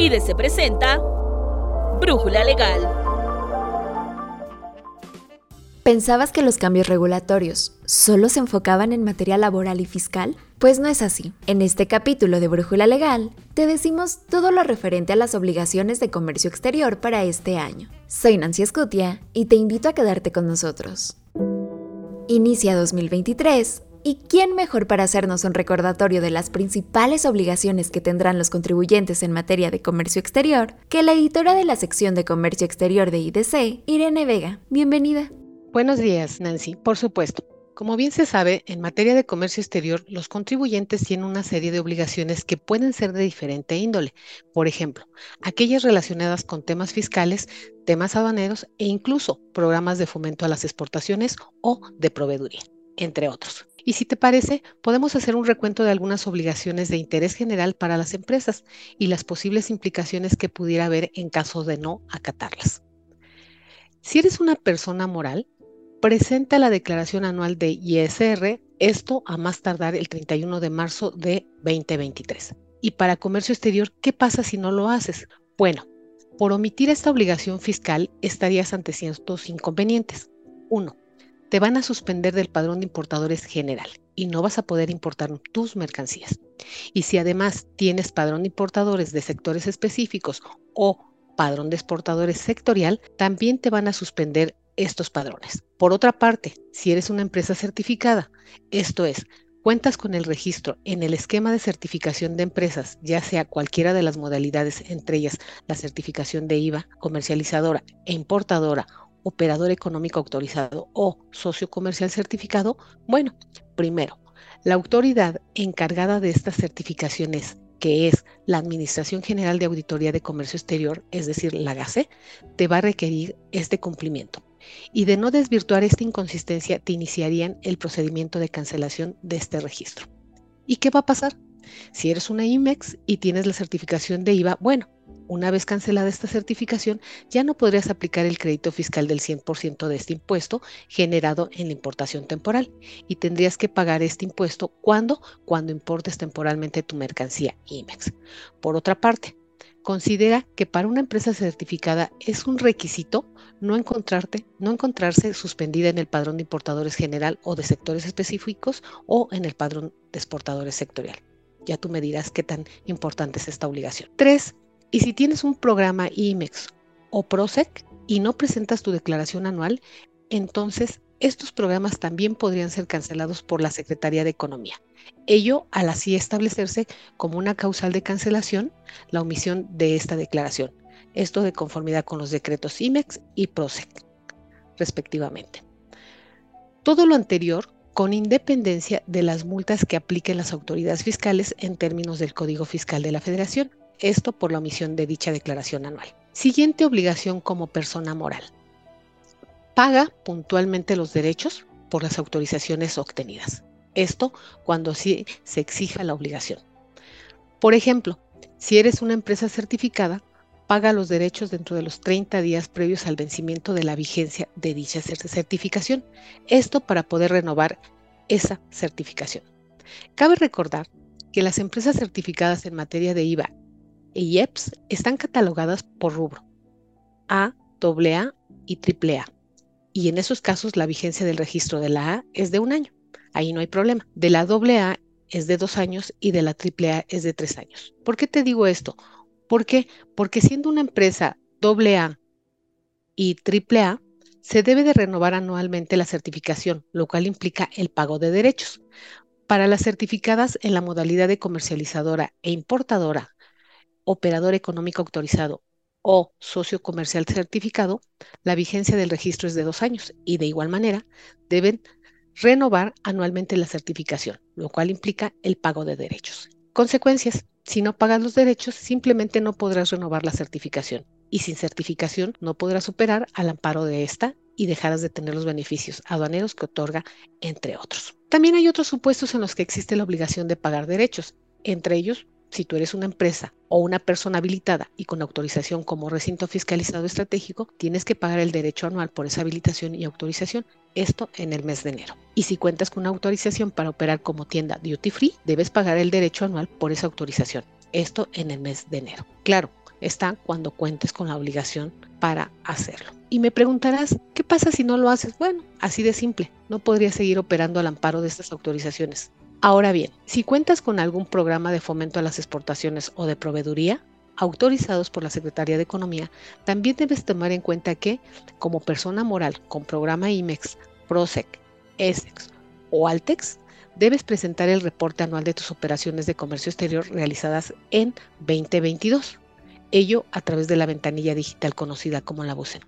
IDC presenta Brújula Legal. ¿Pensabas que los cambios regulatorios solo se enfocaban en materia laboral y fiscal? Pues no es así. En este capítulo de Brújula Legal, te decimos todo lo referente a las obligaciones de comercio exterior para este año. Soy Nancy Escutia y te invito a quedarte con nosotros. Inicia 2023 ¿Y quién mejor para hacernos un recordatorio de las principales obligaciones que tendrán los contribuyentes en materia de comercio exterior que la editora de la sección de comercio exterior de IDC, Irene Vega? Bienvenida. Buenos días, Nancy. Por supuesto. Como bien se sabe, en materia de comercio exterior, los contribuyentes tienen una serie de obligaciones que pueden ser de diferente índole. Por ejemplo, aquellas relacionadas con temas fiscales, temas aduaneros e incluso programas de fomento a las exportaciones o de proveeduría, entre otros. Y si te parece, podemos hacer un recuento de algunas obligaciones de interés general para las empresas y las posibles implicaciones que pudiera haber en caso de no acatarlas. Si eres una persona moral, presenta la declaración anual de ISR, esto a más tardar el 31 de marzo de 2023. Y para comercio exterior, ¿qué pasa si no lo haces? Bueno, por omitir esta obligación fiscal estarías ante ciertos inconvenientes. Uno, te van a suspender del padrón de importadores general y no vas a poder importar tus mercancías. Y si además tienes padrón de importadores de sectores específicos o padrón de exportadores sectorial, también te van a suspender estos padrones. Por otra parte, si eres una empresa certificada, esto es, cuentas con el registro en el esquema de certificación de empresas, ya sea cualquiera de las modalidades, entre ellas la certificación de IVA, comercializadora e importadora operador económico autorizado o socio comercial certificado? Bueno, primero, la autoridad encargada de estas certificaciones, que es la Administración General de Auditoría de Comercio Exterior, es decir, la GACE, te va a requerir este cumplimiento. Y de no desvirtuar esta inconsistencia, te iniciarían el procedimiento de cancelación de este registro. ¿Y qué va a pasar? Si eres una IMEX y tienes la certificación de IVA, bueno, una vez cancelada esta certificación, ya no podrías aplicar el crédito fiscal del 100% de este impuesto generado en la importación temporal y tendrías que pagar este impuesto cuando cuando importes temporalmente tu mercancía IMEX. Por otra parte, considera que para una empresa certificada es un requisito no encontrarte, no encontrarse suspendida en el padrón de importadores general o de sectores específicos o en el padrón de exportadores sectorial. Ya tú me dirás qué tan importante es esta obligación. Tres, y si tienes un programa IMEX o PROSEC y no presentas tu declaración anual, entonces estos programas también podrían ser cancelados por la Secretaría de Economía. Ello al así establecerse como una causal de cancelación la omisión de esta declaración. Esto de conformidad con los decretos IMEX y PROSEC, respectivamente. Todo lo anterior con independencia de las multas que apliquen las autoridades fiscales en términos del Código Fiscal de la Federación esto por la omisión de dicha declaración anual. Siguiente obligación como persona moral. Paga puntualmente los derechos por las autorizaciones obtenidas. Esto cuando sí se exija la obligación. Por ejemplo, si eres una empresa certificada, paga los derechos dentro de los 30 días previos al vencimiento de la vigencia de dicha certificación. Esto para poder renovar esa certificación. Cabe recordar que las empresas certificadas en materia de IVA e IEPS están catalogadas por rubro A, AA y AAA. Y en esos casos la vigencia del registro de la A es de un año. Ahí no hay problema. De la AA es de dos años y de la AAA es de tres años. ¿Por qué te digo esto? ¿Por? Porque siendo una empresa AA y AAA, se debe de renovar anualmente la certificación, lo cual implica el pago de derechos. Para las certificadas en la modalidad de comercializadora e importadora operador económico autorizado o socio comercial certificado, la vigencia del registro es de dos años y de igual manera deben renovar anualmente la certificación, lo cual implica el pago de derechos. Consecuencias, si no pagas los derechos, simplemente no podrás renovar la certificación y sin certificación no podrás operar al amparo de esta y dejarás de tener los beneficios aduaneros que otorga, entre otros. También hay otros supuestos en los que existe la obligación de pagar derechos, entre ellos si tú eres una empresa o una persona habilitada y con autorización como recinto fiscalizado estratégico, tienes que pagar el derecho anual por esa habilitación y autorización, esto en el mes de enero. Y si cuentas con una autorización para operar como tienda duty free, debes pagar el derecho anual por esa autorización, esto en el mes de enero. Claro, está cuando cuentes con la obligación para hacerlo. Y me preguntarás, ¿qué pasa si no lo haces? Bueno, así de simple, no podrías seguir operando al amparo de estas autorizaciones. Ahora bien, si cuentas con algún programa de fomento a las exportaciones o de proveeduría, autorizados por la Secretaría de Economía, también debes tomar en cuenta que, como persona moral con programa IMEX, PROSEC, ESEX o ALTEX, debes presentar el reporte anual de tus operaciones de comercio exterior realizadas en 2022. Ello a través de la ventanilla digital conocida como la BUSEN.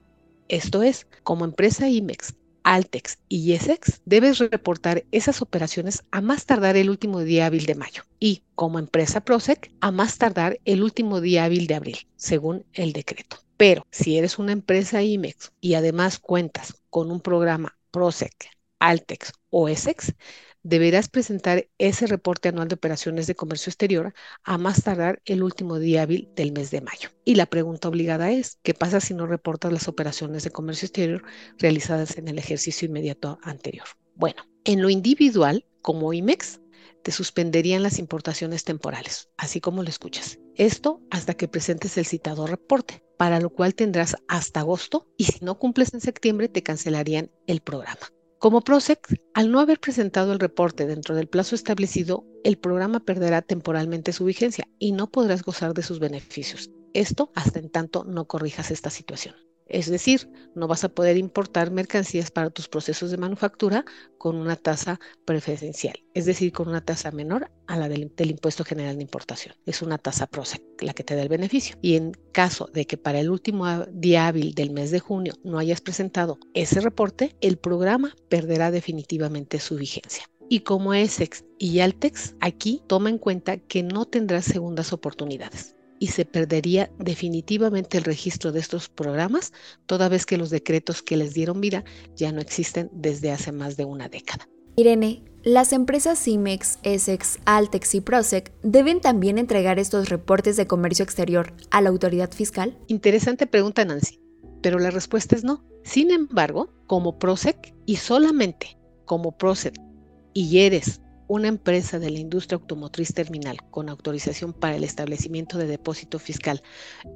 Esto es, como empresa IMEX, Altex y Yesex, debes reportar esas operaciones a más tardar el último día hábil de mayo y, como empresa Prosec, a más tardar el último día hábil de abril, según el decreto. Pero si eres una empresa IMEX y además cuentas con un programa Prosec, Altex o Essex, deberás presentar ese reporte anual de operaciones de comercio exterior a más tardar el último día hábil del mes de mayo. Y la pregunta obligada es, ¿qué pasa si no reportas las operaciones de comercio exterior realizadas en el ejercicio inmediato anterior? Bueno, en lo individual, como IMEX, te suspenderían las importaciones temporales, así como lo escuchas. Esto hasta que presentes el citado reporte, para lo cual tendrás hasta agosto y si no cumples en septiembre te cancelarían el programa. Como PROSEC, al no haber presentado el reporte dentro del plazo establecido, el programa perderá temporalmente su vigencia y no podrás gozar de sus beneficios. Esto hasta en tanto no corrijas esta situación. Es decir, no vas a poder importar mercancías para tus procesos de manufactura con una tasa preferencial, es decir, con una tasa menor a la del, impuesto general de importación. Es una tasa PROSEC la que te da el beneficio. Y en caso de que para el último día hábil del mes de junio no hayas presentado ese reporte, el programa perderá definitivamente su vigencia. Y como ESEX y Altex, aquí toma en cuenta que no tendrás segundas oportunidades y se perdería definitivamente el registro de estos programas, toda vez que los decretos que les dieron vida ya no existen desde hace más de una década. Irene, las empresas CIMEX, ESEX, Altex y PROSEC deben también entregar estos reportes de comercio exterior a la autoridad fiscal? Interesante pregunta, Nancy, pero la respuesta es no. Sin embargo, como PROSEC y solamente como PROSEC y eres una empresa de la industria automotriz terminal con autorización para el establecimiento de depósito fiscal,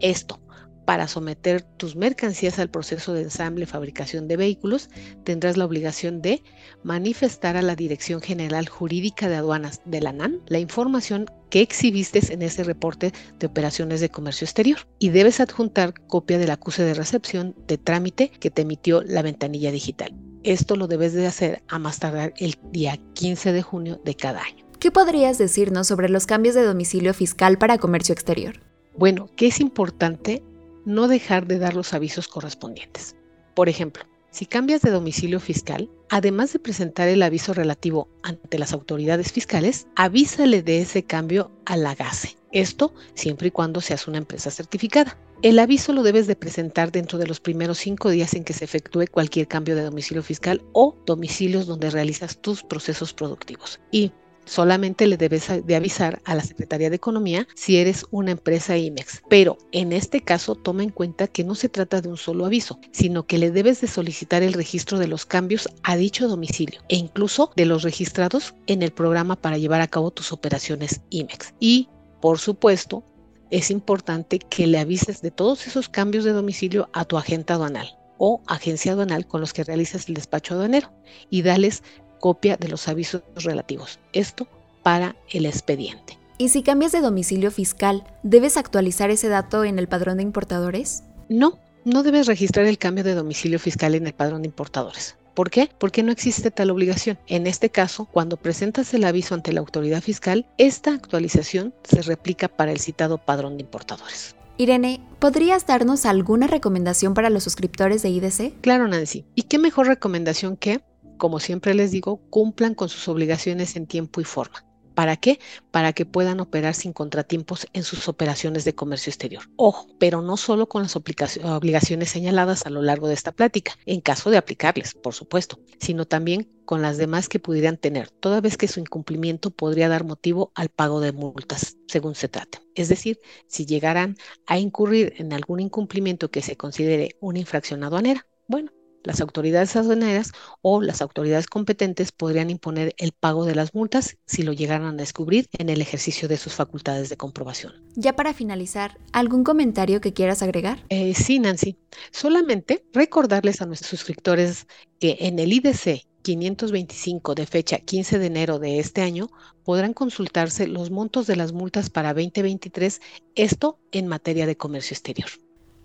esto para someter tus mercancías al proceso de ensamble y fabricación de vehículos, tendrás la obligación de manifestar a la Dirección General Jurídica de Aduanas de la NAN la información que exhibiste en ese reporte de operaciones de comercio exterior y debes adjuntar copia del acuse de recepción de trámite que te emitió la ventanilla digital. Esto lo debes de hacer a más tardar el día 15 de junio de cada año. ¿Qué podrías decirnos sobre los cambios de domicilio fiscal para comercio exterior? Bueno, que es importante no dejar de dar los avisos correspondientes. Por ejemplo, si cambias de domicilio fiscal, además de presentar el aviso relativo ante las autoridades fiscales, avísale de ese cambio a la GASE. Esto siempre y cuando seas una empresa certificada. El aviso lo debes de presentar dentro de los primeros cinco días en que se efectúe cualquier cambio de domicilio fiscal o domicilios donde realizas tus procesos productivos. Y solamente le debes de avisar a la Secretaría de Economía si eres una empresa IMEX. Pero en este caso toma en cuenta que no se trata de un solo aviso, sino que le debes de solicitar el registro de los cambios a dicho domicilio e incluso de los registrados en el programa para llevar a cabo tus operaciones IMEX. Y, por supuesto, es importante que le avises de todos esos cambios de domicilio a tu agente aduanal o agencia aduanal con los que realizas el despacho aduanero y dales copia de los avisos relativos. Esto para el expediente. ¿Y si cambias de domicilio fiscal, debes actualizar ese dato en el padrón de importadores? No, no debes registrar el cambio de domicilio fiscal en el padrón de importadores. ¿Por qué? Porque no existe tal obligación. En este caso, cuando presentas el aviso ante la autoridad fiscal, esta actualización se replica para el citado padrón de importadores. Irene, ¿podrías darnos alguna recomendación para los suscriptores de IDC? Claro, Nancy. ¿Y qué mejor recomendación que, como siempre les digo, cumplan con sus obligaciones en tiempo y forma? ¿Para qué? Para que puedan operar sin contratiempos en sus operaciones de comercio exterior. Ojo, pero no solo con las obligaciones señaladas a lo largo de esta plática, en caso de aplicarles, por supuesto, sino también con las demás que pudieran tener, toda vez que su incumplimiento podría dar motivo al pago de multas, según se trate. Es decir, si llegaran a incurrir en algún incumplimiento que se considere una infracción aduanera, bueno, las autoridades aduaneras o las autoridades competentes podrían imponer el pago de las multas si lo llegaran a descubrir en el ejercicio de sus facultades de comprobación. Ya para finalizar, ¿algún comentario que quieras agregar? Eh, sí, Nancy. Solamente recordarles a nuestros suscriptores que en el IDC 525 de fecha 15 de enero de este año podrán consultarse los montos de las multas para 2023, esto en materia de comercio exterior.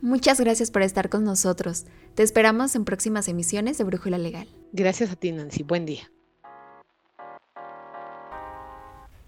Muchas gracias por estar con nosotros. Te esperamos en próximas emisiones de Brújula Legal. Gracias a ti, Nancy. Buen día.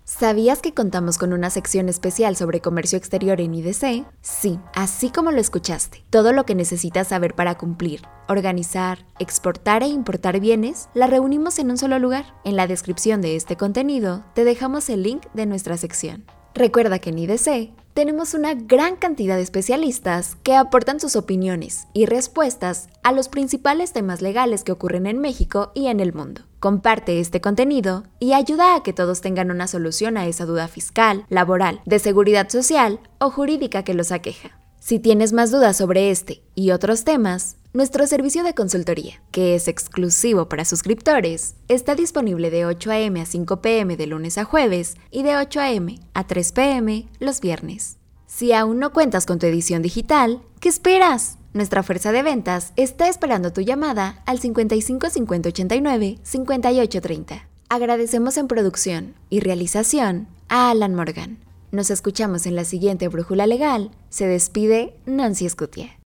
¿Sabías que contamos con una sección especial sobre comercio exterior en IDC? Sí, así como lo escuchaste. Todo lo que necesitas saber para cumplir, organizar, exportar e importar bienes, la reunimos en un solo lugar. En la descripción de este contenido te dejamos el link de nuestra sección. Recuerda que en IDC tenemos una gran cantidad de especialistas que aportan sus opiniones y respuestas a los principales temas legales que ocurren en México y en el mundo. Comparte este contenido y ayuda a que todos tengan una solución a esa duda fiscal, laboral, de seguridad social o jurídica que los aqueja. Si tienes más dudas sobre este y otros temas, nuestro servicio de consultoría, que es exclusivo para suscriptores, está disponible de 8 a.m. a 5 p.m. de lunes a jueves y de 8 a.m. a 3 p.m. los viernes. Si aún no cuentas con tu edición digital, ¿qué esperas? Nuestra fuerza de ventas está esperando tu llamada al 55 50 89 58 30. Agradecemos en producción y realización a Alan Morgan. Nos escuchamos en la siguiente Brújula Legal. Se despide Nancy Escutia.